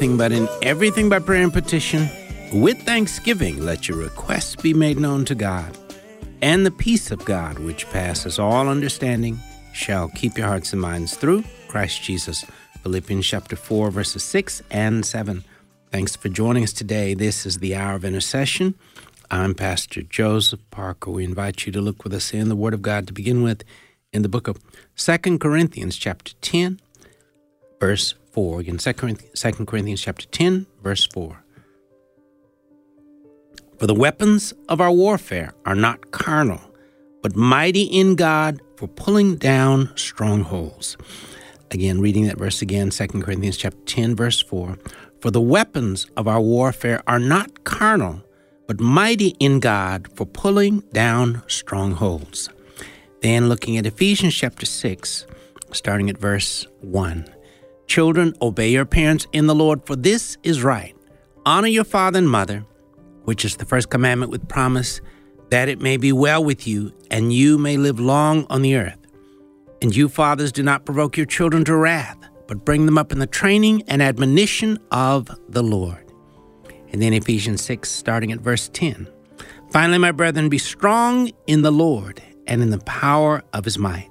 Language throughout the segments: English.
but in everything by prayer and petition. With thanksgiving, let your requests be made known to God. And the peace of God, which passes all understanding, shall keep your hearts and minds through Christ Jesus. Philippians chapter 4, verses 6 and 7. Thanks for joining us today. This is the hour of intercession. I'm Pastor Joseph Parker. We invite you to look with us in the Word of God to begin with in the book of Second Corinthians, chapter 10, verse 4. Again, 2 Corinthians chapter 10, verse 4. For the weapons of our warfare are not carnal, but mighty in God for pulling down strongholds. Again, reading that verse again, 2 Corinthians chapter 10, verse 4. For the weapons of our warfare are not carnal, but mighty in God for pulling down strongholds. Then looking at Ephesians chapter 6, starting at verse 1. Children, obey your parents in the Lord, for this is right. Honor your father and mother, which is the first commandment with promise, that it may be well with you and you may live long on the earth. And you, fathers, do not provoke your children to wrath, but bring them up in the training and admonition of the Lord. And then Ephesians 6, starting at verse 10. Finally, my brethren, be strong in the Lord and in the power of his might.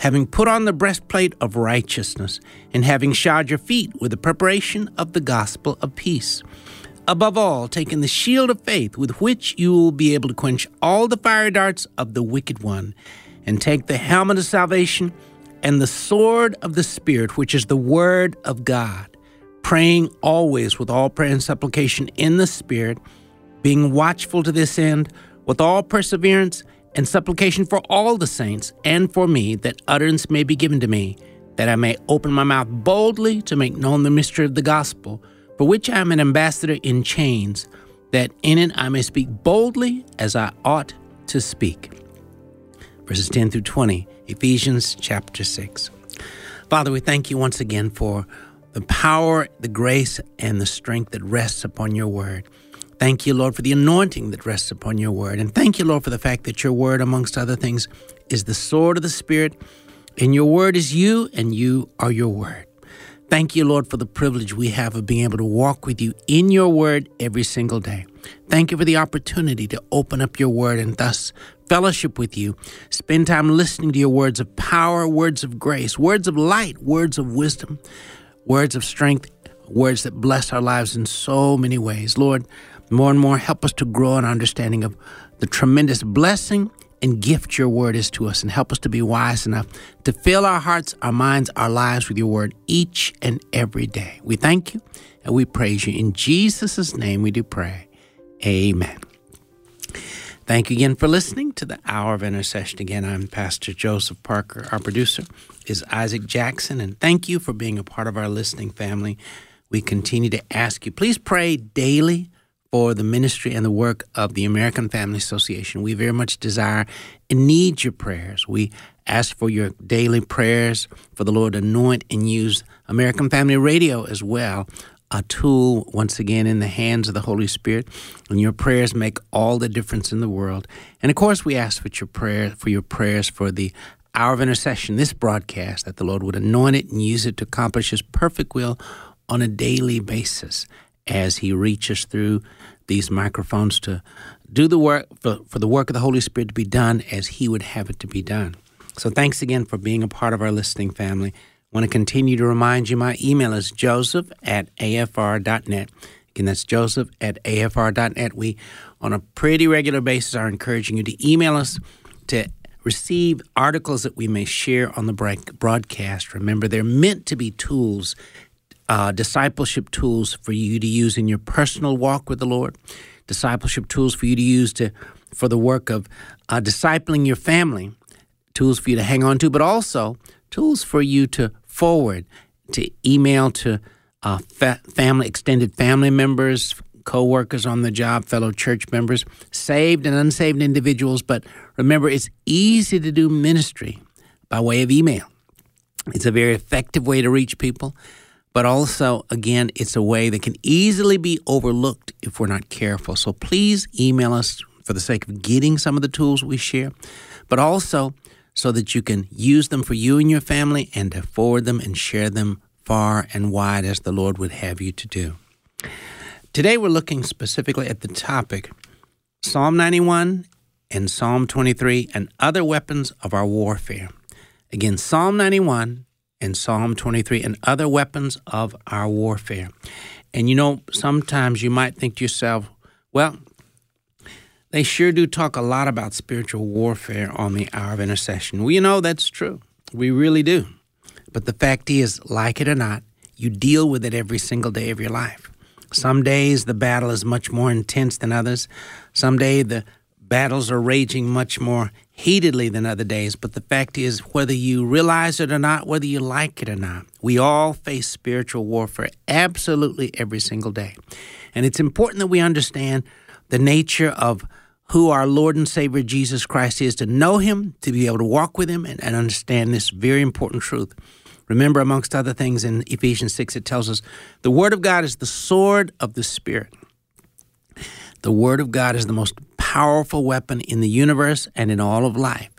having put on the breastplate of righteousness, and having shod your feet with the preparation of the gospel of peace. Above all, taking the shield of faith with which you will be able to quench all the fiery darts of the wicked one, and take the helmet of salvation and the sword of the Spirit, which is the word of God, praying always with all prayer and supplication in the Spirit, being watchful to this end with all perseverance and supplication for all the saints and for me, that utterance may be given to me, that I may open my mouth boldly to make known the mystery of the gospel, for which I am an ambassador in chains, that in it I may speak boldly as I ought to speak. Verses 10 through 20, Ephesians chapter 6. Father, we thank you once again for the power, the grace, and the strength that rests upon your word. Thank you, Lord, for the anointing that rests upon your word. And thank you, Lord, for the fact that your word, amongst other things, is the sword of the Spirit. And your word is you, and you are your word. Thank you, Lord, for the privilege we have of being able to walk with you in your word every single day. Thank you for the opportunity to open up your word and thus fellowship with you. Spend time listening to your words of power, words of grace, words of light, words of wisdom, words of strength, words that bless our lives in so many ways. Lord, more and more, help us to grow an understanding of the tremendous blessing and gift your word is to us, and help us to be wise enough to fill our hearts, our minds, our lives with your word each and every day. We thank you and we praise you. In Jesus' name we do pray. Amen. Thank you again for listening to the Hour of Intercession. Again, I'm Pastor Joseph Parker. Our producer is Isaac Jackson, and thank you for being a part of our listening family. We continue to ask you, please pray daily for the ministry and the work of the American Family Association. We very much desire and need your prayers. We ask for your daily prayers for the Lord to anoint and use American Family Radio as well, a tool once again in the hands of the Holy Spirit. And your prayers make all the difference in the world. And of course, we ask for your prayer for your prayers for the hour of intercession, this broadcast, that the Lord would anoint it and use it to accomplish His perfect will on a daily basis as He reaches through these microphones to do the work, for, for the work of the Holy Spirit to be done as He would have it to be done. So thanks again for being a part of our listening family. I want to continue to remind you my email is joseph at afr.net. Again, that's joseph at afr.net. We, on a pretty regular basis, are encouraging you to email us to receive articles that we may share on the broadcast. Remember, they're meant to be tools uh, discipleship tools for you to use in your personal walk with the Lord, discipleship tools for you to use to for the work of uh, discipling your family, tools for you to hang on to, but also tools for you to forward, to email to uh, fa- family, extended family members, co workers on the job, fellow church members, saved and unsaved individuals. But remember, it's easy to do ministry by way of email. It's a very effective way to reach people, but also, again, it's a way that can easily be overlooked if we're not careful. So please email us for the sake of getting some of the tools we share, but also so that you can use them for you and your family and to forward them and share them far and wide as the Lord would have you to do. Today, we're looking specifically at the topic Psalm 91 and Psalm 23 and other weapons of our warfare. Again, Psalm 91 and Psalm 23 and other weapons of our warfare. And you know, sometimes you might think to yourself, well, they sure do talk a lot about spiritual warfare on the hour of intercession. Well, you know, that's true. We really do. But the fact is, like it or not, you deal with it every single day of your life. Some days the battle is much more intense than others. Some day the battles are raging much more heatedly than other days, but the fact is, whether you realize it or not, whether you like it or not, we all face spiritual warfare absolutely every single day. And it's important that we understand the nature of who our Lord and Savior Jesus Christ is, to know Him, to be able to walk with Him, and, and understand this very important truth. Remember, amongst other things, in Ephesians 6, it tells us the Word of God is the sword of the Spirit. The Word of God is the most powerful weapon in the universe and in all of life.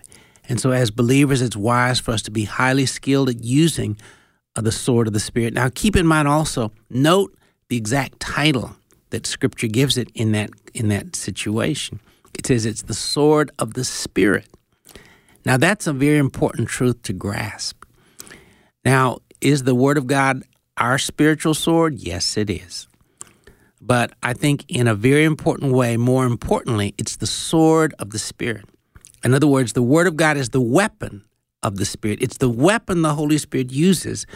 And so, as believers, it's wise for us to be highly skilled at using the sword of the Spirit. Now, keep in mind also, note the exact title that Scripture gives it in that, in that situation. It says it's the sword of the Spirit. Now, that's a very important truth to grasp. Now, is the Word of God our spiritual sword? Yes, it is but I think in a very important way, more importantly, it's the sword of the Spirit. In other words, the Word of God is the weapon of the Spirit. It's the weapon the Holy Spirit uses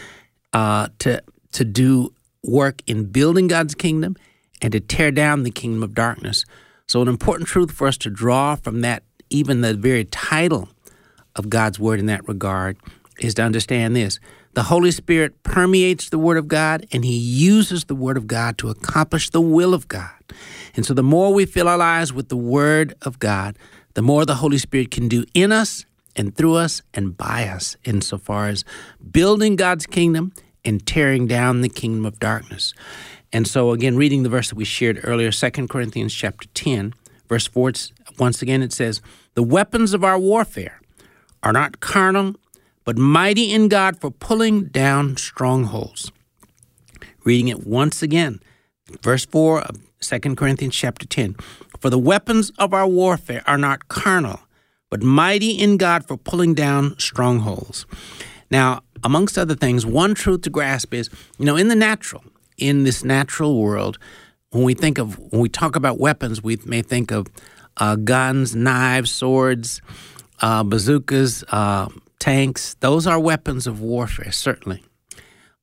uh, to to do work in building God's kingdom and to tear down the kingdom of darkness. So, an important truth for us to draw from that, even the very title of God's Word in that regard, is to understand this the Holy Spirit permeates the Word of God and He uses the Word of God to accomplish the will of God. And so the more we fill our lives with the Word of God, the more the Holy Spirit can do in us and through us and by us insofar as building God's kingdom and tearing down the kingdom of darkness. And so again, reading the verse that we shared earlier, 2 Corinthians chapter 10, verse 4, once again it says, The weapons of our warfare are not carnal but mighty in God for pulling down strongholds. Reading it once again, verse 4 of 2 Corinthians chapter 10. For the weapons of our warfare are not carnal, but mighty in God for pulling down strongholds. Now, amongst other things, one truth to grasp is, you know, in the natural, in this natural world, when we think of, when we talk about weapons, we may think of uh, guns, knives, swords, uh, bazookas, uh, tanks, those are weapons of warfare, certainly.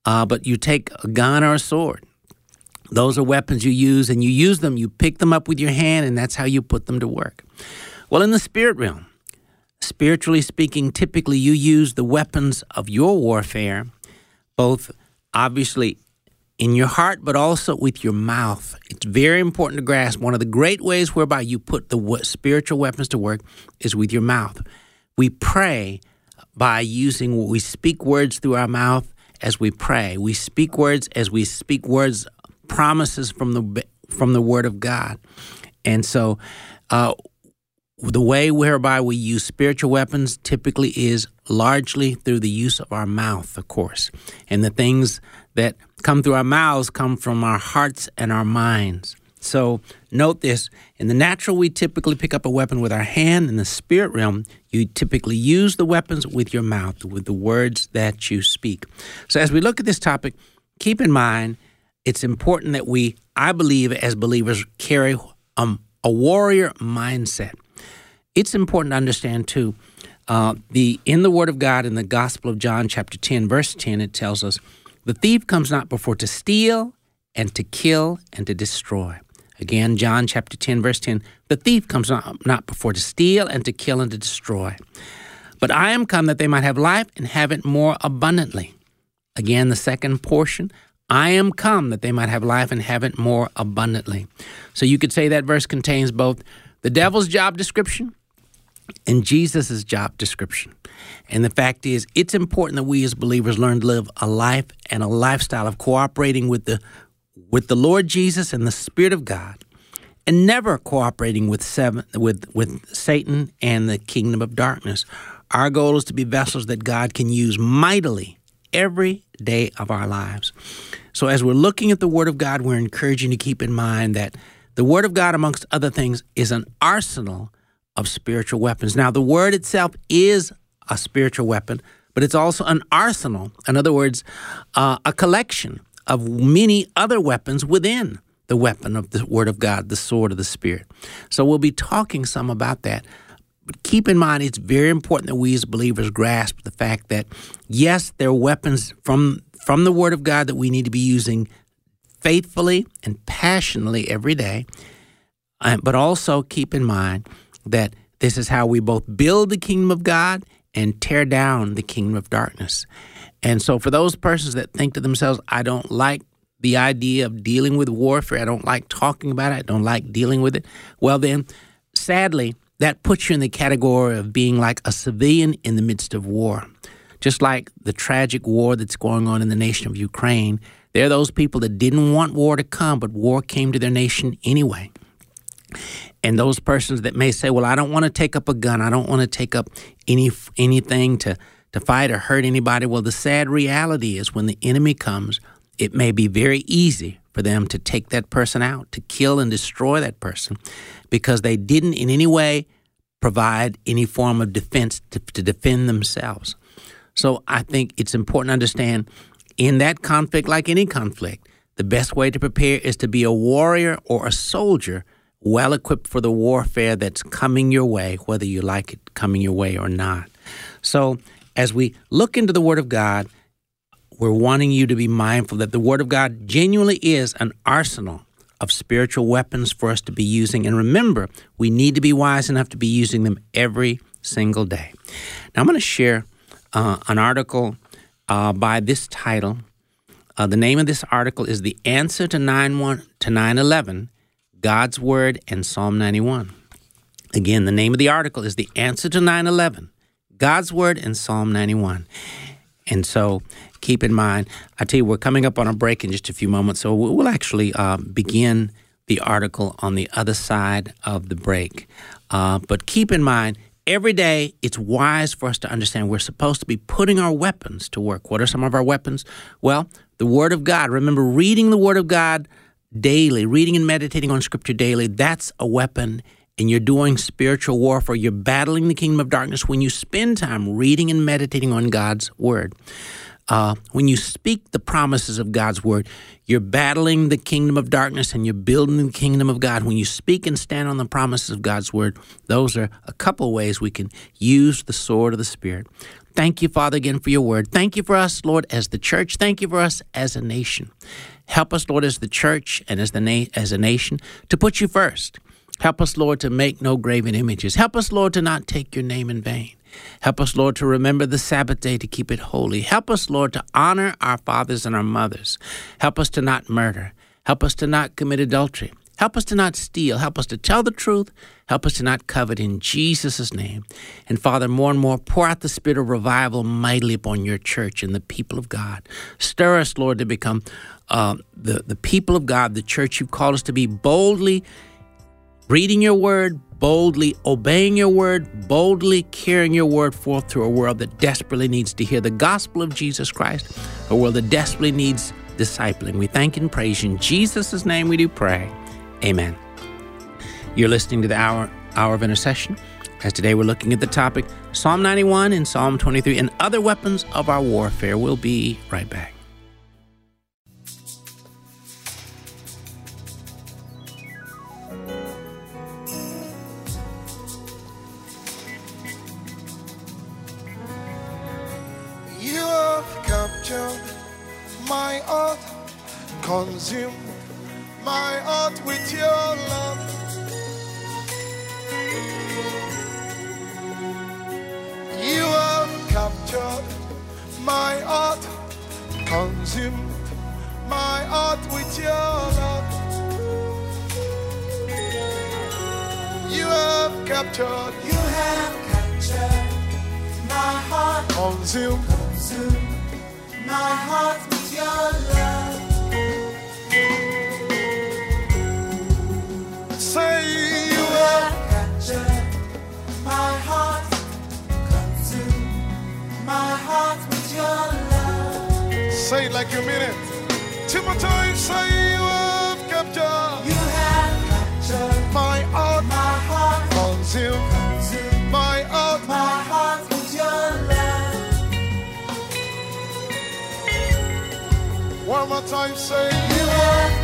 Uh, but you take a gun or a sword, those are weapons you use, and you use them, you pick them up with your hand, and that's how you put them to work. Well, in the spirit realm, spiritually speaking, typically you use the weapons of your warfare, both obviously in your heart, but also with your mouth. It's very important to grasp. One of the great ways whereby you put the spiritual weapons to work is with your mouth. We pray by using we speak words through our mouth as we pray. We speak words as we speak words promises from the from the Word of God, and so. Uh, the way whereby we use spiritual weapons typically is largely through the use of our mouth, of course. And the things that come through our mouths come from our hearts and our minds. So note this in the natural, we typically pick up a weapon with our hand. In the spirit realm, you typically use the weapons with your mouth, with the words that you speak. So as we look at this topic, keep in mind it's important that we, I believe, as believers, carry um, a warrior mindset. It's important to understand too. Uh, the in the Word of God in the Gospel of John, chapter ten, verse ten, it tells us, "The thief comes not before to steal, and to kill, and to destroy." Again, John chapter 10, verse 10 The thief comes not, not before to steal and to kill and to destroy. But I am come that they might have life and have it more abundantly. Again, the second portion I am come that they might have life and have it more abundantly. So you could say that verse contains both the devil's job description and Jesus' job description. And the fact is, it's important that we as believers learn to live a life and a lifestyle of cooperating with the with the Lord Jesus and the Spirit of God, and never cooperating with seven with with Satan and the kingdom of darkness. Our goal is to be vessels that God can use mightily every day of our lives. So as we're looking at the Word of God, we're encouraging to keep in mind that the Word of God, amongst other things, is an arsenal of spiritual weapons. Now, the Word itself is a spiritual weapon, but it's also an arsenal. In other words, uh, a collection of many other weapons within the weapon of the Word of God, the sword of the Spirit. So we'll be talking some about that. But keep in mind, it's very important that we as believers grasp the fact that, yes, there are weapons from, from the Word of God that we need to be using faithfully and passionately every day. Uh, but also keep in mind that this is how we both build the kingdom of God and tear down the kingdom of darkness. And so, for those persons that think to themselves, I don't like the idea of dealing with warfare, I don't like talking about it, I don't like dealing with it, well, then, sadly, that puts you in the category of being like a civilian in the midst of war. Just like the tragic war that's going on in the nation of Ukraine, there are those people that didn't want war to come, but war came to their nation anyway. And those persons that may say, "Well, I don't want to take up a gun. I don't want to take up any anything to to fight or hurt anybody." Well, the sad reality is when the enemy comes, it may be very easy for them to take that person out, to kill and destroy that person because they didn't in any way provide any form of defense to, to defend themselves. So I think it's important to understand in that conflict, like any conflict, the best way to prepare is to be a warrior or a soldier well equipped for the warfare that's coming your way, whether you like it coming your way or not. So, as we look into the Word of God, we're wanting you to be mindful that the Word of God genuinely is an arsenal of spiritual weapons for us to be using. And remember, we need to be wise enough to be using them every single day. Now, I'm going to share uh, an article uh, by this title. Uh, the name of this article is The Answer to 9 to 911 God's Word and Psalm 91. Again, the name of the article is The Answer to 9 11 God's Word and Psalm 91. And so keep in mind, I tell you, we're coming up on a break in just a few moments, so we'll actually uh, begin the article on the other side of the break. Uh, but keep in mind, every day it's wise for us to understand we're supposed to be putting our weapons to work. What are some of our weapons? Well, the Word of God. Remember, reading the Word of God daily, reading and meditating on Scripture daily, that's a weapon. And you're doing spiritual warfare. You're battling the kingdom of darkness when you spend time reading and meditating on God's Word. Uh, when you speak the promises of God's word, you're battling the kingdom of darkness and you're building the kingdom of God. When you speak and stand on the promises of God's word, those are a couple ways we can use the sword of the Spirit. Thank you, Father, again for your word. Thank you for us, Lord, as the church. Thank you for us as a nation. Help us, Lord, as the church and as the na- as a nation to put you first. Help us, Lord, to make no graven images. Help us, Lord, to not take your name in vain. Help us, Lord, to remember the Sabbath day to keep it holy. Help us, Lord, to honor our fathers and our mothers. Help us to not murder. Help us to not commit adultery. Help us to not steal. Help us to tell the truth. Help us to not covet in Jesus' name. And Father, more and more, pour out the spirit of revival mightily upon your church and the people of God. Stir us, Lord, to become uh, the, the people of God, the church you've called us to be boldly reading your word, boldly obeying your word, boldly carrying your word forth to a world that desperately needs to hear the gospel of Jesus Christ, a world that desperately needs discipling. We thank and praise you. In Jesus' name we do pray. Amen. You're listening to the Hour, Hour of Intercession. As today we're looking at the topic Psalm 91 and Psalm 23 and other weapons of our warfare. We'll be right back. My heart, consume my heart with your love. You have captured my heart, consumed my heart with your love. You have captured, You have captured my heart, consumed. Say you You have have my heart, consumed my heart with your love. say it like you mean it. Timothy, say Time, say You have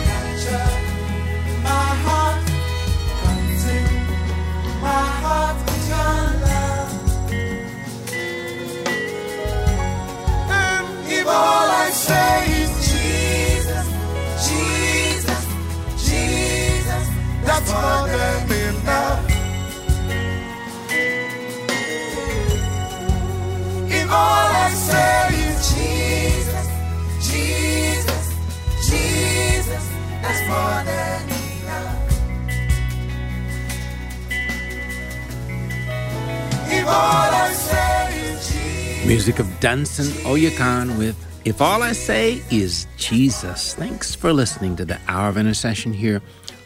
Music of Dunsin Oyekan with If All I Say Is Jesus. Thanks for listening to the Hour of Intercession here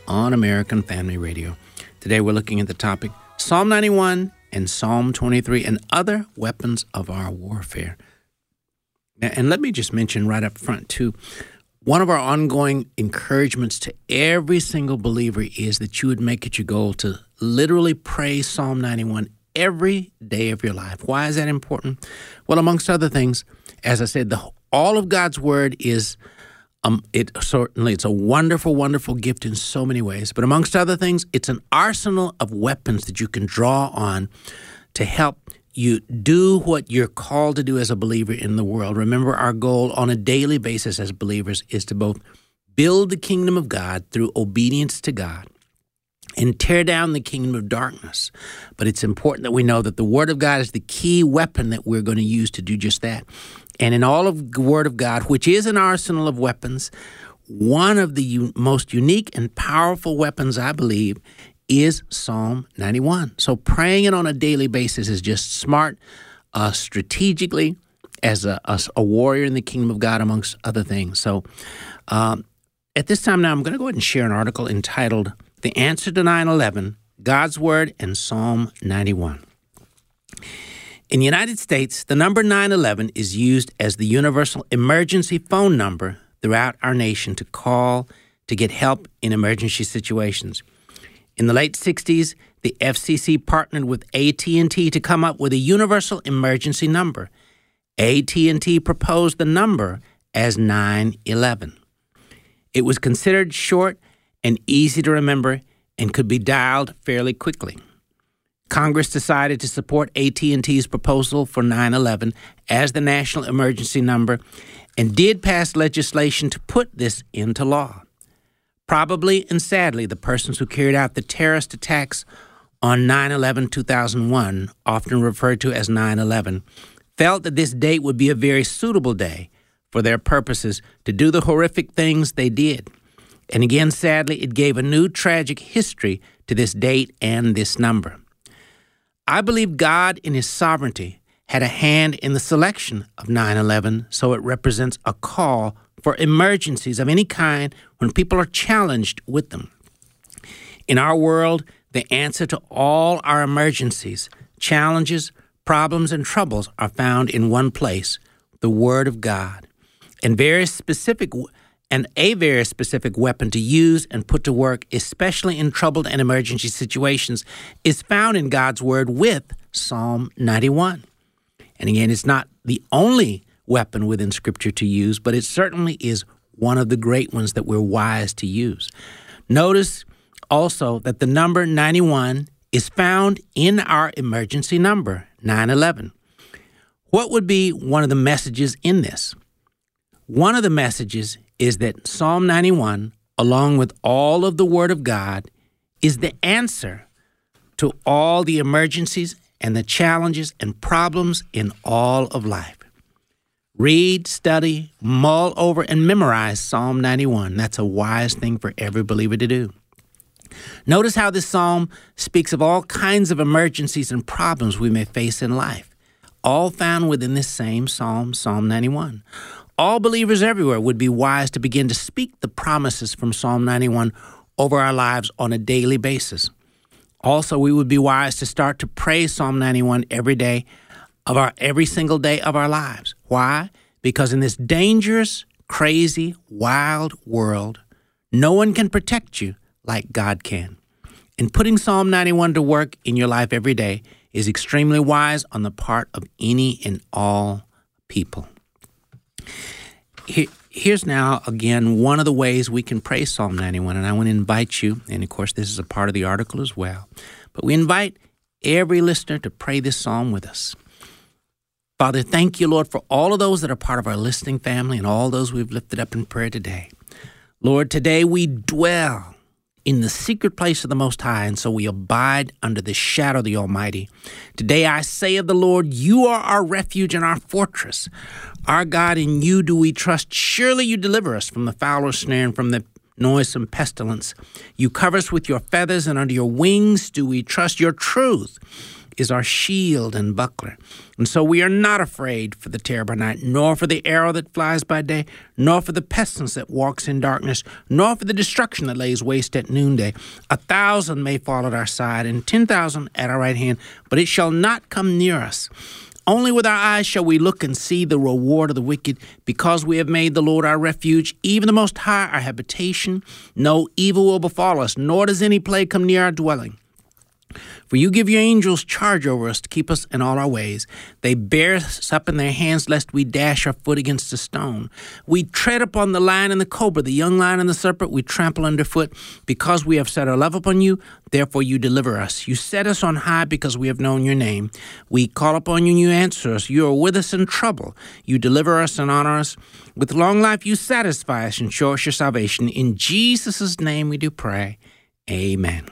on American Family Radio. Today we're looking at the topic Psalm 91 and Psalm 23 and other weapons of our warfare. And let me just mention right up front, too, one of our ongoing encouragements to every single believer is that you would make it your goal to literally pray Psalm 91 every day of your life. Why is that important? Well, amongst other things, as I said, the, all of God's word is um, it certainly it's a wonderful, wonderful gift in so many ways. But amongst other things, it's an arsenal of weapons that you can draw on to help you do what you're called to do as a believer in the world. Remember, our goal on a daily basis as believers is to both build the kingdom of God through obedience to God and tear down the kingdom of darkness. But it's important that we know that the Word of God is the key weapon that we're going to use to do just that. And in all of the Word of God, which is an arsenal of weapons, one of the u- most unique and powerful weapons, I believe, is Psalm 91. So praying it on a daily basis is just smart, uh, strategically, as a, a, a warrior in the kingdom of God, amongst other things. So um, at this time now, I'm going to go ahead and share an article entitled The Answer to 9 11 God's Word and Psalm 91. In the United States, the number 911 is used as the universal emergency phone number throughout our nation to call to get help in emergency situations. In the late 60s, the FCC partnered with AT&T to come up with a universal emergency number. AT&T proposed the number as 911. It was considered short and easy to remember and could be dialed fairly quickly. Congress decided to support AT&T's proposal for 911 as the national emergency number and did pass legislation to put this into law. Probably and sadly, the persons who carried out the terrorist attacks on 9 11 2001, often referred to as 9 11, felt that this date would be a very suitable day for their purposes to do the horrific things they did. And again, sadly, it gave a new tragic history to this date and this number. I believe God, in His sovereignty, had a hand in the selection of 9 11, so it represents a call for emergencies of any kind when people are challenged with them. In our world, the answer to all our emergencies, challenges, problems, and troubles are found in one place the Word of God. And very specific and a very specific weapon to use and put to work, especially in troubled and emergency situations, is found in God's Word with Psalm 91. And again, it's not the only weapon within Scripture to use, but it certainly is one of the great ones that we're wise to use. Notice also that the number 91 is found in our emergency number, 911. What would be one of the messages in this? One of the messages is that Psalm 91, along with all of the Word of God, is the answer to all the emergencies and the challenges and problems in all of life. Read, study, mull over, and memorize Psalm 91. That's a wise thing for every believer to do. Notice how this psalm speaks of all kinds of emergencies and problems we may face in life, all found within this same psalm, Psalm 91. All believers everywhere would be wise to begin to speak the promises from Psalm 91 over our lives on a daily basis. Also, we would be wise to start to pray Psalm 91 every day of our every single day of our lives. Why? Because in this dangerous, crazy, wild world, no one can protect you like God can. And putting Psalm 91 to work in your life every day is extremely wise on the part of any and all people. Here, here's now, again, one of the ways we can pray Psalm 91, and I want to invite you, and of course, this is a part of the article as well, but we invite every listener to pray this psalm with us. Father, thank you, Lord, for all of those that are part of our listening family and all those we've lifted up in prayer today. Lord, today we dwell in the secret place of the Most High, and so we abide under the shadow of the Almighty. Today I say of the Lord, You are our refuge and our fortress. Our God, in you do we trust. Surely you deliver us from the fowler's snare and from the noisome pestilence. You cover us with your feathers, and under your wings do we trust. Your truth is our shield and buckler. And so we are not afraid for the terror by night, nor for the arrow that flies by day, nor for the pestilence that walks in darkness, nor for the destruction that lays waste at noonday. A thousand may fall at our side, and ten thousand at our right hand, but it shall not come near us. Only with our eyes shall we look and see the reward of the wicked, because we have made the Lord our refuge, even the Most High our habitation. No evil will befall us, nor does any plague come near our dwelling. For you give your angels charge over us to keep us in all our ways. They bear us up in their hands, lest we dash our foot against a stone. We tread upon the lion and the cobra, the young lion and the serpent, we trample underfoot. Because we have set our love upon you, therefore you deliver us. You set us on high because we have known your name. We call upon you and you answer us. You are with us in trouble. You deliver us and honor us. With long life you satisfy us and show us your salvation. In Jesus' name we do pray. Amen.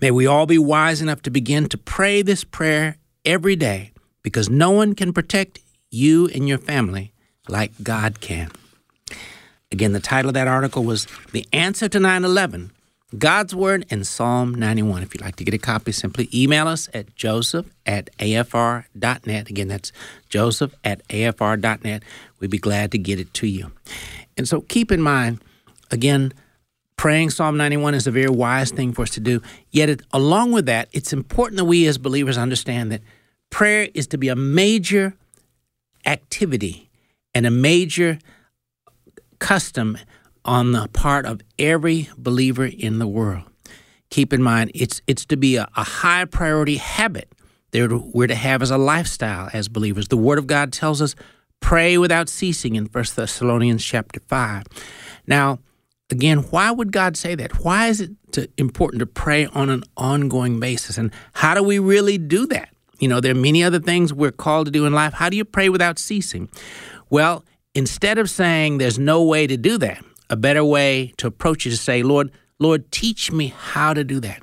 May we all be wise enough to begin to pray this prayer every day because no one can protect you and your family like God can. Again, the title of that article was The Answer to 9 11 God's Word and Psalm 91. If you'd like to get a copy, simply email us at joseph at afr.net. Again, that's joseph at afr.net. We'd be glad to get it to you. And so keep in mind, again, Praying Psalm 91 is a very wise thing for us to do. Yet, it, along with that, it's important that we as believers understand that prayer is to be a major activity and a major custom on the part of every believer in the world. Keep in mind, it's, it's to be a, a high priority habit that we're to have as a lifestyle as believers. The Word of God tells us, pray without ceasing in 1 Thessalonians chapter 5. Now, again, why would God say that? Why is it to, important to pray on an ongoing basis? And how do we really do that? You know, there are many other things we're called to do in life. How do you pray without ceasing? Well, instead of saying there's no way to do that, a better way to approach it is to say, Lord, Lord, teach me how to do that.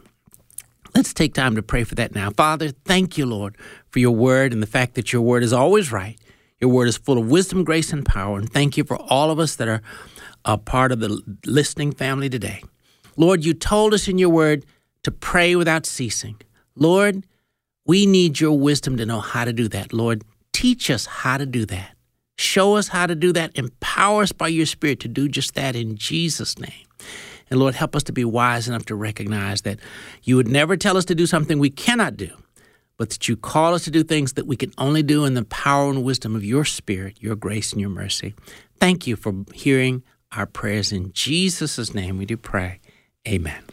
Let's take time to pray for that now. Father, thank you, Lord, for your word and the fact that your word is always right. Your word is full of wisdom, grace, and power. And thank you for all of us that are a part of the listening family today. Lord, you told us in your word to pray without ceasing. Lord, we need your wisdom to know how to do that. Lord, teach us how to do that. Show us how to do that. Empower us by your Spirit to do just that in Jesus' name. And Lord, help us to be wise enough to recognize that you would never tell us to do something we cannot do, but that you call us to do things that we can only do in the power and wisdom of your Spirit, your grace, and your mercy. Thank you for hearing our prayers in Jesus' name. We do pray. Amen.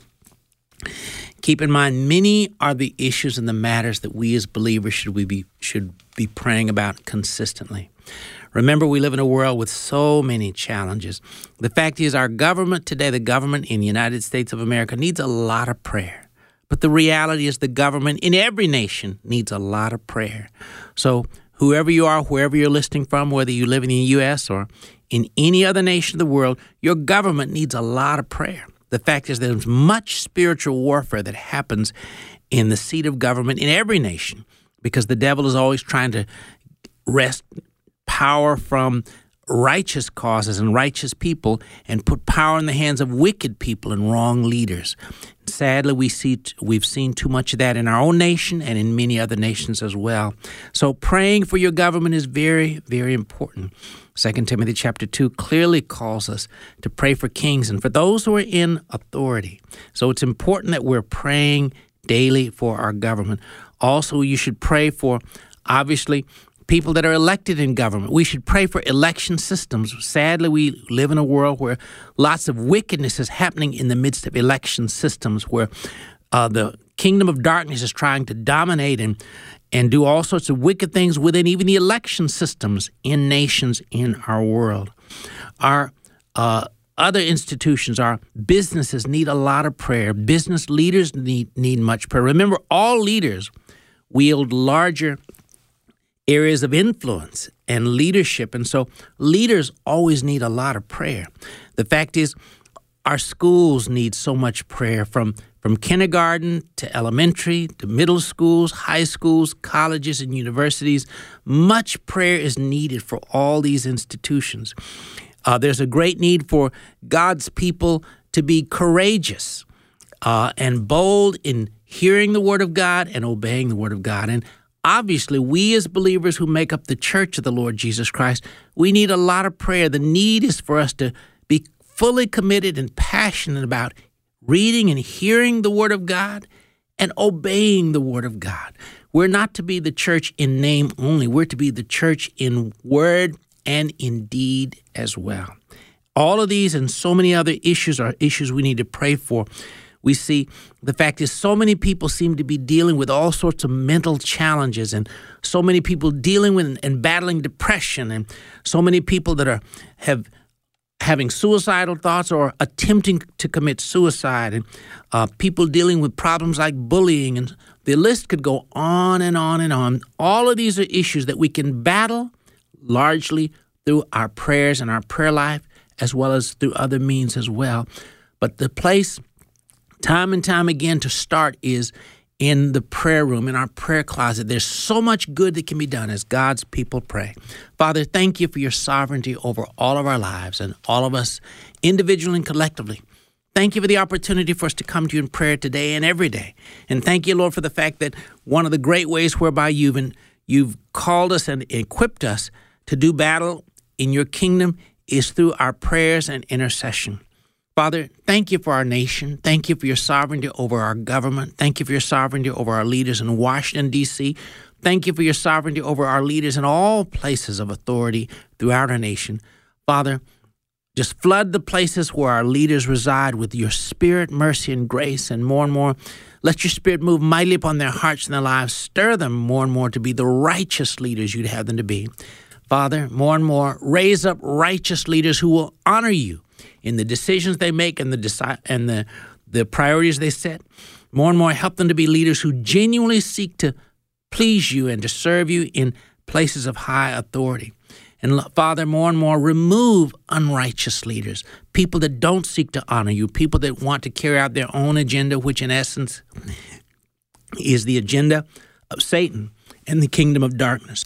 Keep in mind, many are the issues and the matters that we as believers should we be should be praying about consistently. Remember, we live in a world with so many challenges. The fact is, our government today, the government in the United States of America, needs a lot of prayer. But the reality is, the government in every nation needs a lot of prayer. So, whoever you are, wherever you're listening from, whether you live in the U.S. or in any other nation of the world, your government needs a lot of prayer. The fact is, there's much spiritual warfare that happens in the seat of government in every nation because the devil is always trying to wrest power from righteous causes and righteous people and put power in the hands of wicked people and wrong leaders. Sadly, we see we've seen too much of that in our own nation and in many other nations as well. So praying for your government is very, very important. 2 Timothy chapter 2 clearly calls us to pray for kings and for those who are in authority. So it's important that we're praying daily for our government. Also, you should pray for obviously people that are elected in government. We should pray for election systems. Sadly, we live in a world where lots of wickedness is happening in the midst of election systems, where uh, the kingdom of darkness is trying to dominate and and do all sorts of wicked things within even the election systems in nations in our world. Our uh, other institutions, our businesses need a lot of prayer. Business leaders need, need much prayer. Remember, all leaders wield larger areas of influence and leadership. And so leaders always need a lot of prayer. The fact is, our schools need so much prayer from, from kindergarten to elementary to middle schools, high schools, colleges, and universities. Much prayer is needed for all these institutions. Uh, there's a great need for God's people to be courageous uh, and bold in hearing the Word of God and obeying the Word of God. And obviously, we as believers who make up the church of the Lord Jesus Christ, we need a lot of prayer. The need is for us to be fully committed and passionate about reading and hearing the Word of God and obeying the Word of God. We're not to be the church in name only, we're to be the church in word and in deed as well. All of these and so many other issues are issues we need to pray for. We see the fact is so many people seem to be dealing with all sorts of mental challenges and so many people dealing with and battling depression and so many people that are have having suicidal thoughts or attempting to commit suicide, and uh, people dealing with problems like bullying, and the list could go on and on and on. All of these are issues that we can battle largely through our prayers and our prayer life, as well as through other means as well. But the place, time and time again, to start is in the prayer room, in our prayer closet. There's so much good that can be done as God's people pray. Father, thank you for your sovereignty over all of our lives and all of us individually and collectively. Thank you for the opportunity for us to come to you in prayer today and every day. And thank you, Lord, for the fact that one of the great ways whereby you've, been, you've called us and equipped us to do battle in your kingdom is through our prayers and intercession. Father, thank you for our nation. Thank you for your sovereignty over our government. Thank you for your sovereignty over our leaders in Washington, D.C. Thank you for your sovereignty over our leaders in all places of authority throughout our nation. Father, just flood the places where our leaders reside with your spirit, mercy, and grace, and more and more. Let your spirit move mightily upon their hearts and their lives. Stir them more and more to be the righteous leaders you'd have them to be. Father, more and more, raise up righteous leaders who will honor you in the decisions they make and the deci- and the the priorities they set. More and more, help them to be leaders who genuinely seek to please you and to serve you in places of high authority. And Father, more and more, remove unrighteous leaders, people that don't seek to honor you, people that want to carry out their own agenda, which in essence is the agenda of Satan and the kingdom of darkness.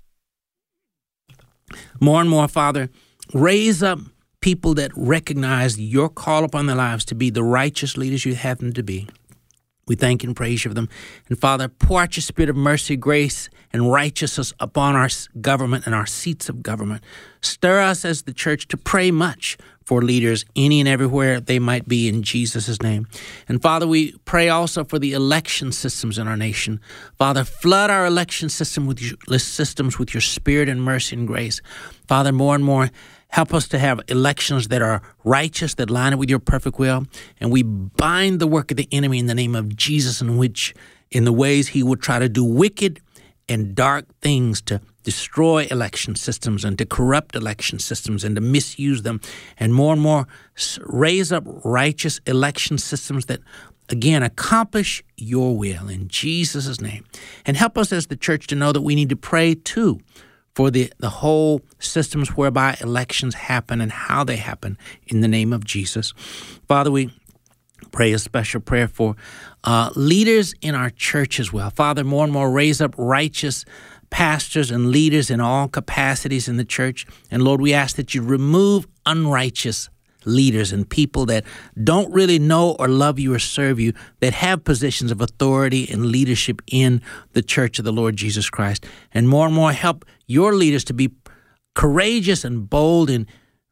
More and more, Father, raise up people that recognize your call upon their lives to be the righteous leaders you have them to be. We thank and praise you for them. And Father, pour out your spirit of mercy, grace, and righteousness upon our government and our seats of government. Stir us as the church to pray much for leaders any and everywhere they might be in Jesus' name. And Father, we pray also for the election systems in our nation. Father, flood our election system with your, systems with your spirit and mercy and grace. Father, more and more, Help us to have elections that are righteous, that line up with your perfect will. And we bind the work of the enemy in the name of Jesus, in which, in the ways he would try to do wicked and dark things to destroy election systems and to corrupt election systems and to misuse them. And more and more, raise up righteous election systems that again, accomplish your will in Jesus' name. And help us as the church to know that we need to pray too for the, the whole systems whereby elections happen and how they happen in the name of Jesus. Father, we pray a special prayer for uh, leaders in our church as well. Father, more and more raise up righteous pastors and leaders in all capacities in the church. And Lord, we ask that you remove unrighteous leaders and people that don't really know or love you or serve you, that have positions of authority and leadership in the church of the Lord Jesus Christ. And more and more help your leaders to be courageous and bold in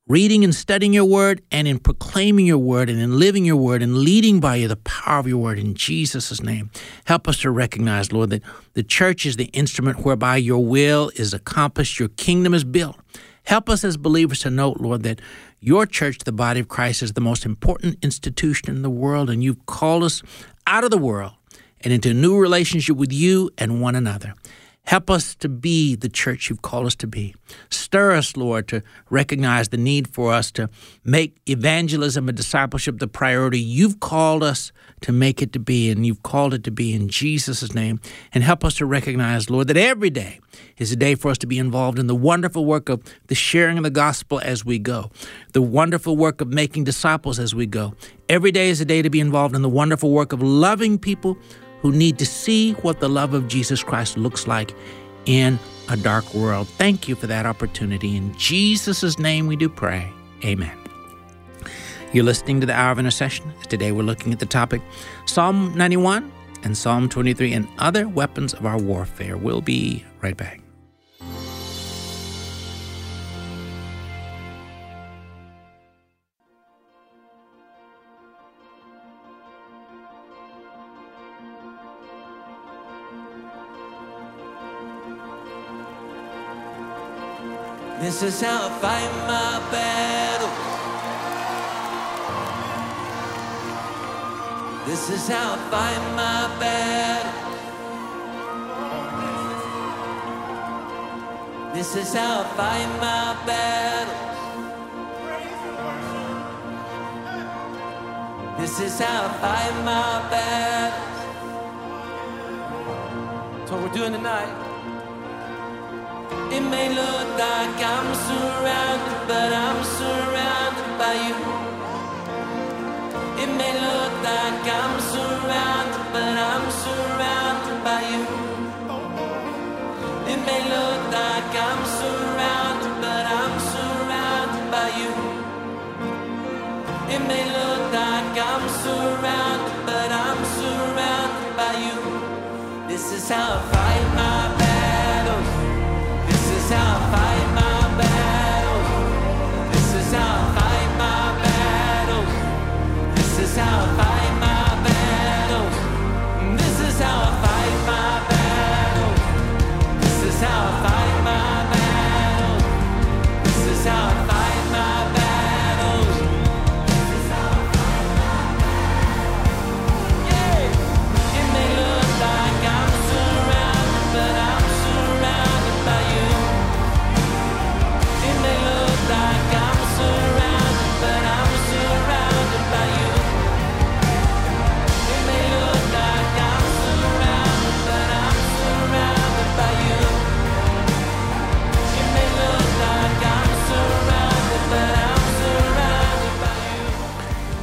reading and studying your word and in proclaiming your word and in living your word and leading by you the power of your word in Jesus' name. Help us to recognize, Lord, that the church is the instrument whereby your will is accomplished, your kingdom is built. Help us as believers to note, Lord, that your church, the body of Christ, is the most important institution in the world, and you've called us out of the world and into a new relationship with you and one another. Help us to be the church you've called us to be. Stir us, Lord, to recognize the need for us to make evangelism and discipleship the priority you've called us to make it to be, and you've called it to be in Jesus' name. And help us to recognize, Lord, that every day is a day for us to be involved in the wonderful work of the sharing of the gospel as we go, the wonderful work of making disciples as we go. Every day is a day to be involved in the wonderful work of loving people who need to see what the love of Jesus Christ looks like in a dark world. Thank you for that opportunity. In Jesus' name we do pray. Amen. You're listening to the Hour of Intercession. Today we're looking at the topic Psalm 91 and Psalm 23 and other weapons of our warfare. We'll be right back. This is how I fight my battle. This is how I fight my battle. This is how I fight my battle. This is how I fight my battle. That's what we're doing tonight. It may look like I'm surrounded, but I'm surrounded by you. This is how I fight my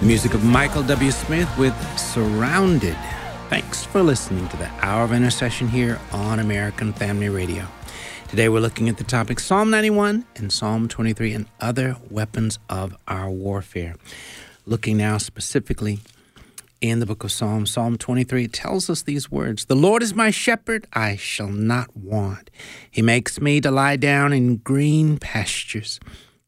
Music of Michael W. Smith with Surrounded. Thanks for listening to the Hour of Intercession here on American Family Radio. Today we're looking at the topic Psalm 91 and Psalm 23 and other weapons of our warfare. Looking now specifically in the book of Psalms, Psalm 23, it tells us these words The Lord is my shepherd, I shall not want. He makes me to lie down in green pastures.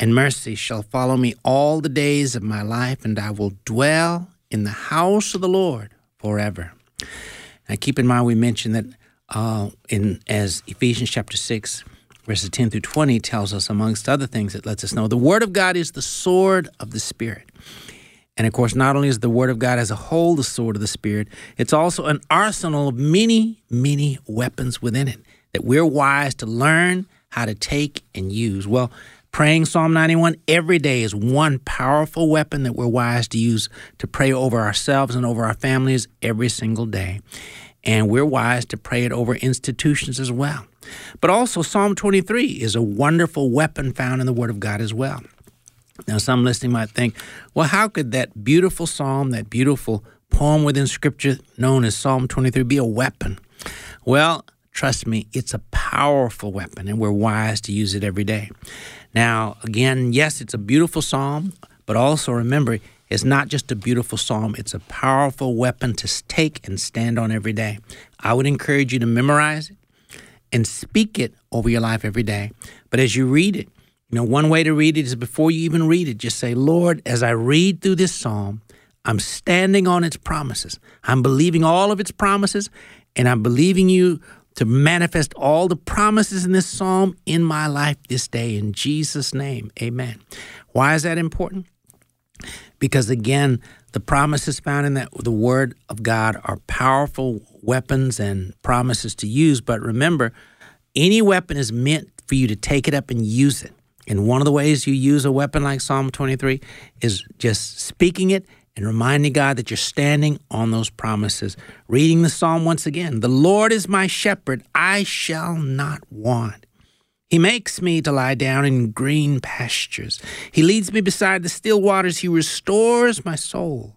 and mercy shall follow me all the days of my life, and I will dwell in the house of the Lord forever. Now, keep in mind, we mentioned that uh, in as Ephesians chapter six, verses ten through twenty tells us, amongst other things, it lets us know the Word of God is the sword of the Spirit. And of course, not only is the Word of God as a whole the sword of the Spirit, it's also an arsenal of many, many weapons within it that we're wise to learn how to take and use. Well, praying Psalm 91 every day is one powerful weapon that we're wise to use to pray over ourselves and over our families every single day. And we're wise to pray it over institutions as well. But also, Psalm 23 is a wonderful weapon found in the Word of God as well. Now, some listening might think, well, how could that beautiful psalm, that beautiful poem within Scripture known as Psalm 23, be a weapon? Well, trust me, it's a powerful weapon, and we're wise to use it every day. Now, again, yes, it's a beautiful psalm, but also remember, it's not just a beautiful psalm, it's a powerful weapon to take and stand on every day. I would encourage you to memorize it and speak it over your life every day. But as you read it, you know, one way to read it is before you even read it, just say, Lord, as I read through this psalm, I'm standing on its promises. I'm believing all of its promises, and I'm believing you to manifest all the promises in this psalm in my life this day. In Jesus' name, amen. Why is that important? Because again, the promises found in that the word of God are powerful weapons and promises to use. But remember, any weapon is meant for you to take it up and use it. And one of the ways you use a weapon like Psalm 23 is just speaking it and reminding God that you're standing on those promises. Reading the psalm once again The Lord is my shepherd, I shall not want. He makes me to lie down in green pastures. He leads me beside the still waters. He restores my soul.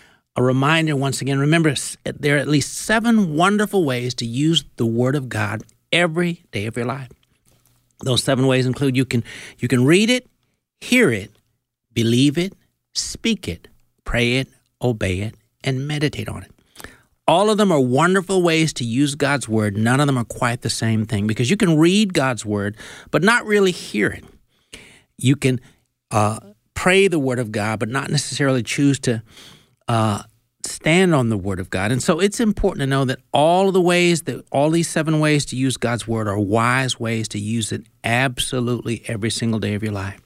a reminder once again remember, there are at least seven wonderful ways to use the Word of God every day of your life. Those seven ways include you can, you can read it, hear it, believe it, speak it, pray it, obey it, and meditate on it. All of them are wonderful ways to use God's Word. None of them are quite the same thing because you can read God's Word, but not really hear it. You can uh, pray the Word of God, but not necessarily choose to uh, stand on the Word of God. And so it's important to know that all of the ways that all these seven ways to use God's Word are wise ways to use it absolutely every single day of your life.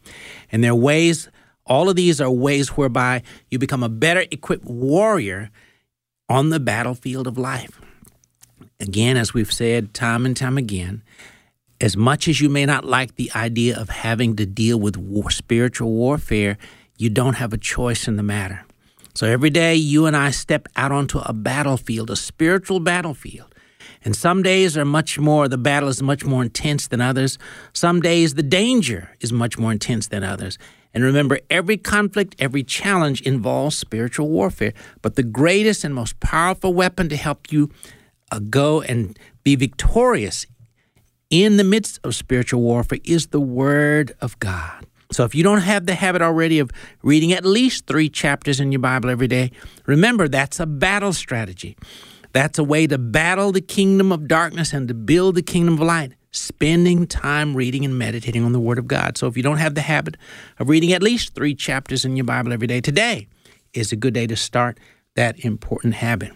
And they're ways, all of these are ways whereby you become a better equipped warrior on the battlefield of life. Again, as we've said time and time again, as much as you may not like the idea of having to deal with war, spiritual warfare, you don't have a choice in the matter. So every day you and I step out onto a battlefield, a spiritual battlefield. And some days are much more, the battle is much more intense than others. Some days the danger is much more intense than others. And remember, every conflict, every challenge involves spiritual warfare. But the greatest and most powerful weapon to help you uh, go and be victorious in the midst of spiritual warfare is the Word of God. So if you don't have the habit already of reading at least three chapters in your Bible every day, remember that's a battle strategy. That's a way to battle the kingdom of darkness and to build the kingdom of light, spending time reading and meditating on the Word of God. So if you don't have the habit of reading at least three chapters in your Bible every day, today is a good day to start that important habit.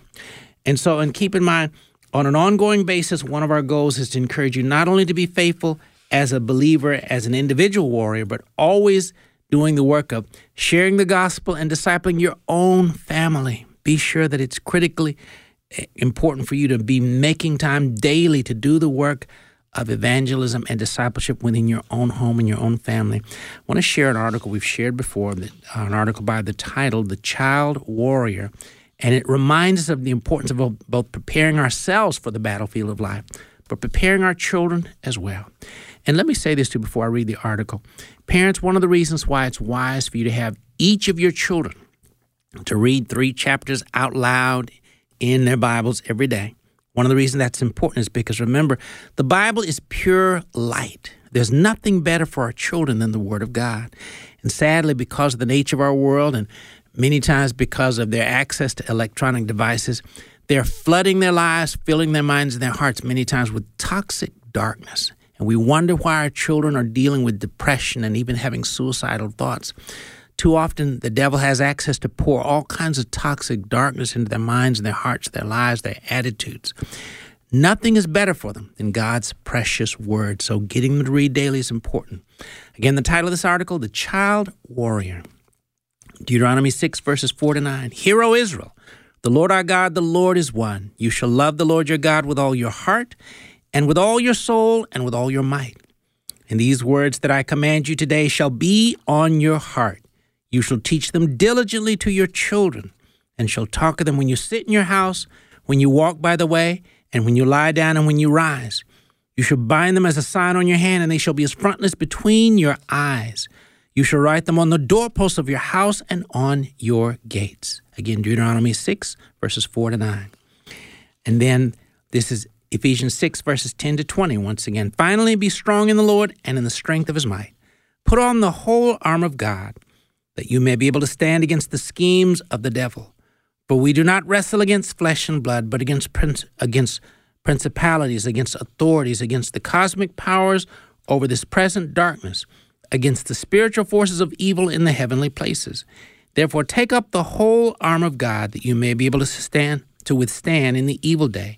And so, and keep in mind, on an ongoing basis, one of our goals is to encourage you not only to be faithful as a believer, as an individual warrior, but always doing the work of sharing the gospel and discipling your own family. Be sure that it's critically eh, important for you to be making time daily to do the work of evangelism and discipleship within your own home and your own family. I want to share an article we've shared before, uh, an article by the title The Child Warrior. And it reminds us of the importance of both preparing ourselves for the battlefield of life, but preparing our children as well. And let me say this too before I read the article. Parents, one of the reasons why it's wise for you to have each of your children to read three chapters out loud in their Bibles every day. One of the reasons that's important is because remember, the Bible is pure light. There's nothing better for our children than the Word of God. And sadly, because of the nature of our world and many times because of their access to electronic devices, they're flooding their lives, filling their minds and their hearts many times with toxic darkness. And we wonder why our children are dealing with depression and even having suicidal thoughts. Too often, the devil has access to pour all kinds of toxic darkness into their minds and their hearts, their lives, their attitudes. Nothing is better for them than God's precious word. So, getting them to read daily is important. Again, the title of this article The Child Warrior. Deuteronomy 6, verses 4 to 9. Hear, O Israel, the Lord our God, the Lord is one. You shall love the Lord your God with all your heart, and with all your soul, and with all your might. And these words that I command you today shall be on your heart. You shall teach them diligently to your children, and shall talk of them when you sit in your house, when you walk by the way, and when you lie down, and when you rise. You shall bind them as a sign on your hand, and they shall be as frontlets between your eyes. You shall write them on the doorposts of your house and on your gates. Again, Deuteronomy 6, verses 4 to 9. And then this is Ephesians 6, verses 10 to 20. Once again, finally be strong in the Lord and in the strength of his might. Put on the whole armor of God, that you may be able to stand against the schemes of the devil. For we do not wrestle against flesh and blood, but against, prince, against principalities, against authorities, against the cosmic powers over this present darkness against the spiritual forces of evil in the heavenly places. Therefore, take up the whole arm of God that you may be able to stand to withstand in the evil day,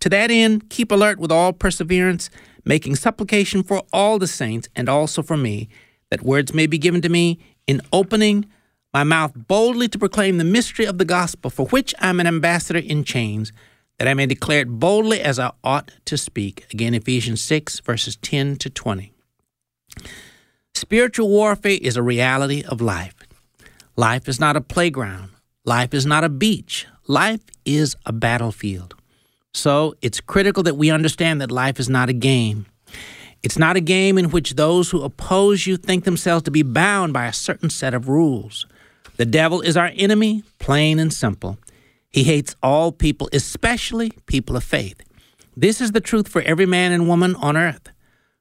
To that end, keep alert with all perseverance, making supplication for all the saints and also for me, that words may be given to me in opening my mouth boldly to proclaim the mystery of the gospel, for which I am an ambassador in chains, that I may declare it boldly as I ought to speak. Again, Ephesians 6, verses 10 to 20. Spiritual warfare is a reality of life. Life is not a playground. Life is not a beach. Life is a battlefield. So it's critical that we understand that life is not a game. It's not a game in which those who oppose you think themselves to be bound by a certain set of rules. The devil is our enemy, plain and simple. He hates all people, especially people of faith. This is the truth for every man and woman on earth.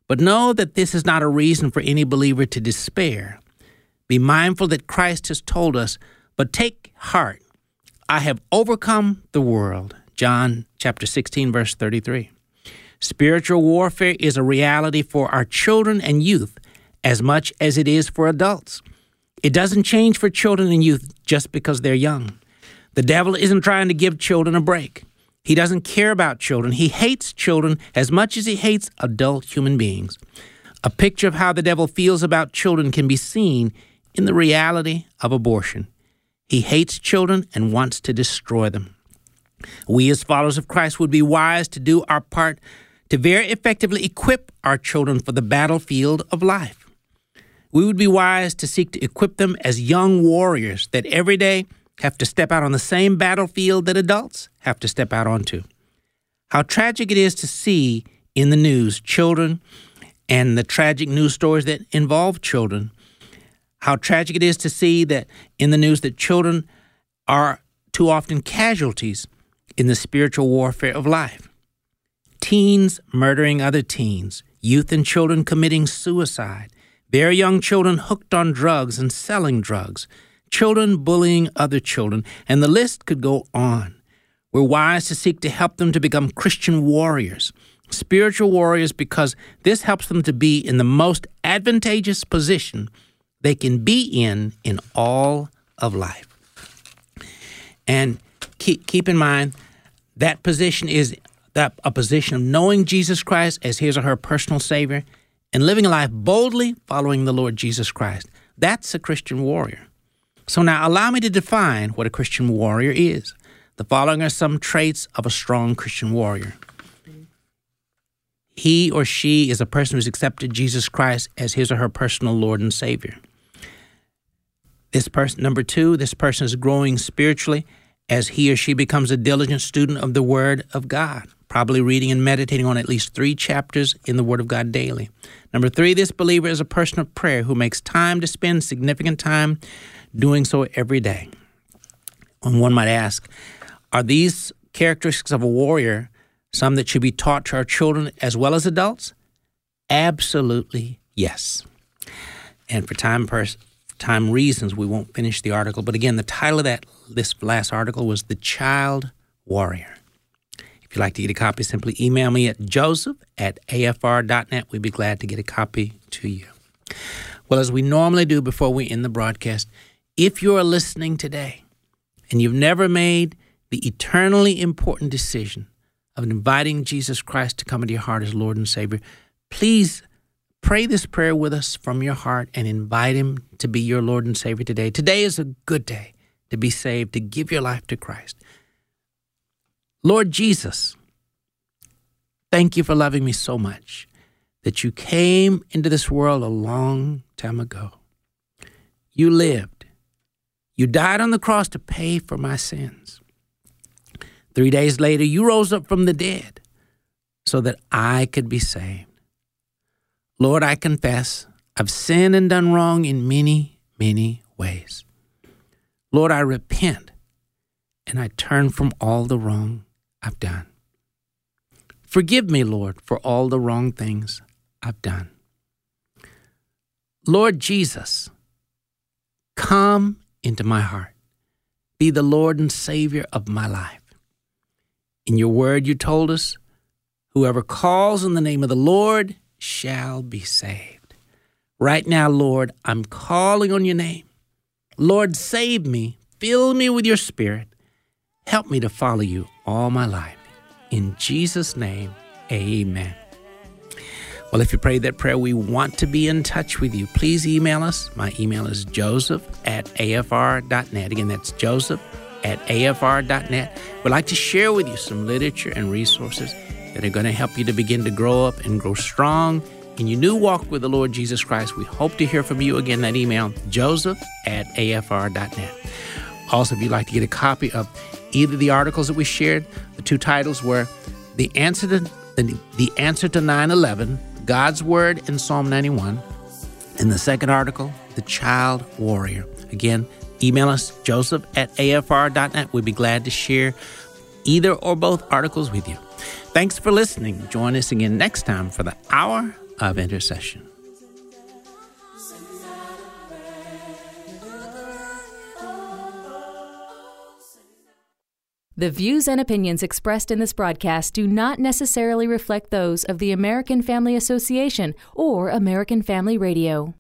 But know that this is not a reason for any believer to despair. Be mindful that Christ has told us, but take heart. I have overcome the world. John chapter 16 verse 33. Spiritual warfare is a reality for our children and youth as much as it is for adults. It doesn't change for children and youth just because they're young. The devil isn't trying to give children a break. He doesn't care about children. He hates children as much as he hates adult human beings. A picture of how the devil feels about children can be seen in the reality of abortion. He hates children and wants to destroy them. We, as followers of Christ, would be wise to do our part to very effectively equip our children for the battlefield of life. We would be wise to seek to equip them as young warriors that every day have to step out on the same battlefield that adults have to step out onto. How tragic it is to see in the news children and the tragic news stories that involve children. How tragic it is to see that in the news that children are too often casualties in the spiritual warfare of life. Teens murdering other teens, youth and children committing suicide, very young children hooked on drugs and selling drugs, children bullying other children, and the list could go on. We're wise to seek to help them to become Christian warriors, spiritual warriors, because this helps them to be in the most advantageous position they can be in in all of life. And keep, keep in mind that position is that a position of knowing Jesus Christ as his or her personal Savior and living a life boldly following the Lord Jesus Christ. That's a Christian warrior. So now allow me to define what a Christian warrior is. The following are some traits of a strong Christian warrior. He or she is a person who's accepted Jesus Christ as his or her personal Lord and Savior. This person, number two, this person is growing spiritually as he or she becomes a diligent student of the Word of God. probably reading and meditating on at least three chapters in the Word of God daily. Number three, this believer is a person of prayer who makes time to spend significant time doing so every day. And one might ask, are these characteristics of a warrior some that should be taught to our children as well as adults? Absolutely yes. And for time pers- time reasons, we won't finish the article. But again, the title of that this last article was "The Child Warrior." If you'd like to get a copy, simply email me at joseph at afr.net. We'd be glad to get a copy to you. Well, as we normally do before we end the broadcast, if you are listening today and you've never made the eternally important decision of inviting Jesus Christ to come into your heart as Lord and Savior, please pray this prayer with us from your heart and invite Him to be your Lord and Savior today. Today is a good day to be saved, to give your life to Christ. Lord Jesus, thank you for loving me so much that you came into this world a long time ago. You lived. You died on the cross to pay for my sins. Three days later, you rose up from the dead so that I could be saved. Lord, I confess I've sinned and done wrong in many, many ways. Lord, I repent and I turn from all the wrong I've done. Forgive me, Lord, for all the wrong things I've done. Lord Jesus, come into my heart. Be the Lord and Savior of my life. In your word, you told us, whoever calls in the name of the Lord shall be saved. Right now, Lord, I'm calling on your name. Lord, save me. Fill me with your spirit. Help me to follow you all my life. In Jesus' name, amen. Well, if you prayed that prayer, we want to be in touch with you. Please email us. My email is joseph at afr.net. Again, that's joseph at afr.net. We'd like to share with you some literature and resources that are going to help you to begin to grow up and grow strong in your new walk with the Lord Jesus Christ. We hope to hear from you again. That email, joseph at afr.net. Also, if you'd like to get a copy of either the articles that we shared, the two titles were The Answer to, the, the answer to 9 11 God's Word in Psalm 91. And the second article, The Child Warrior. Again, email us, joseph at afr.net. We'd be glad to share either or both articles with you. Thanks for listening. Join us again next time for the Hour of Intercession. The views and opinions expressed in this broadcast do not necessarily reflect those of the American Family Association or American Family Radio.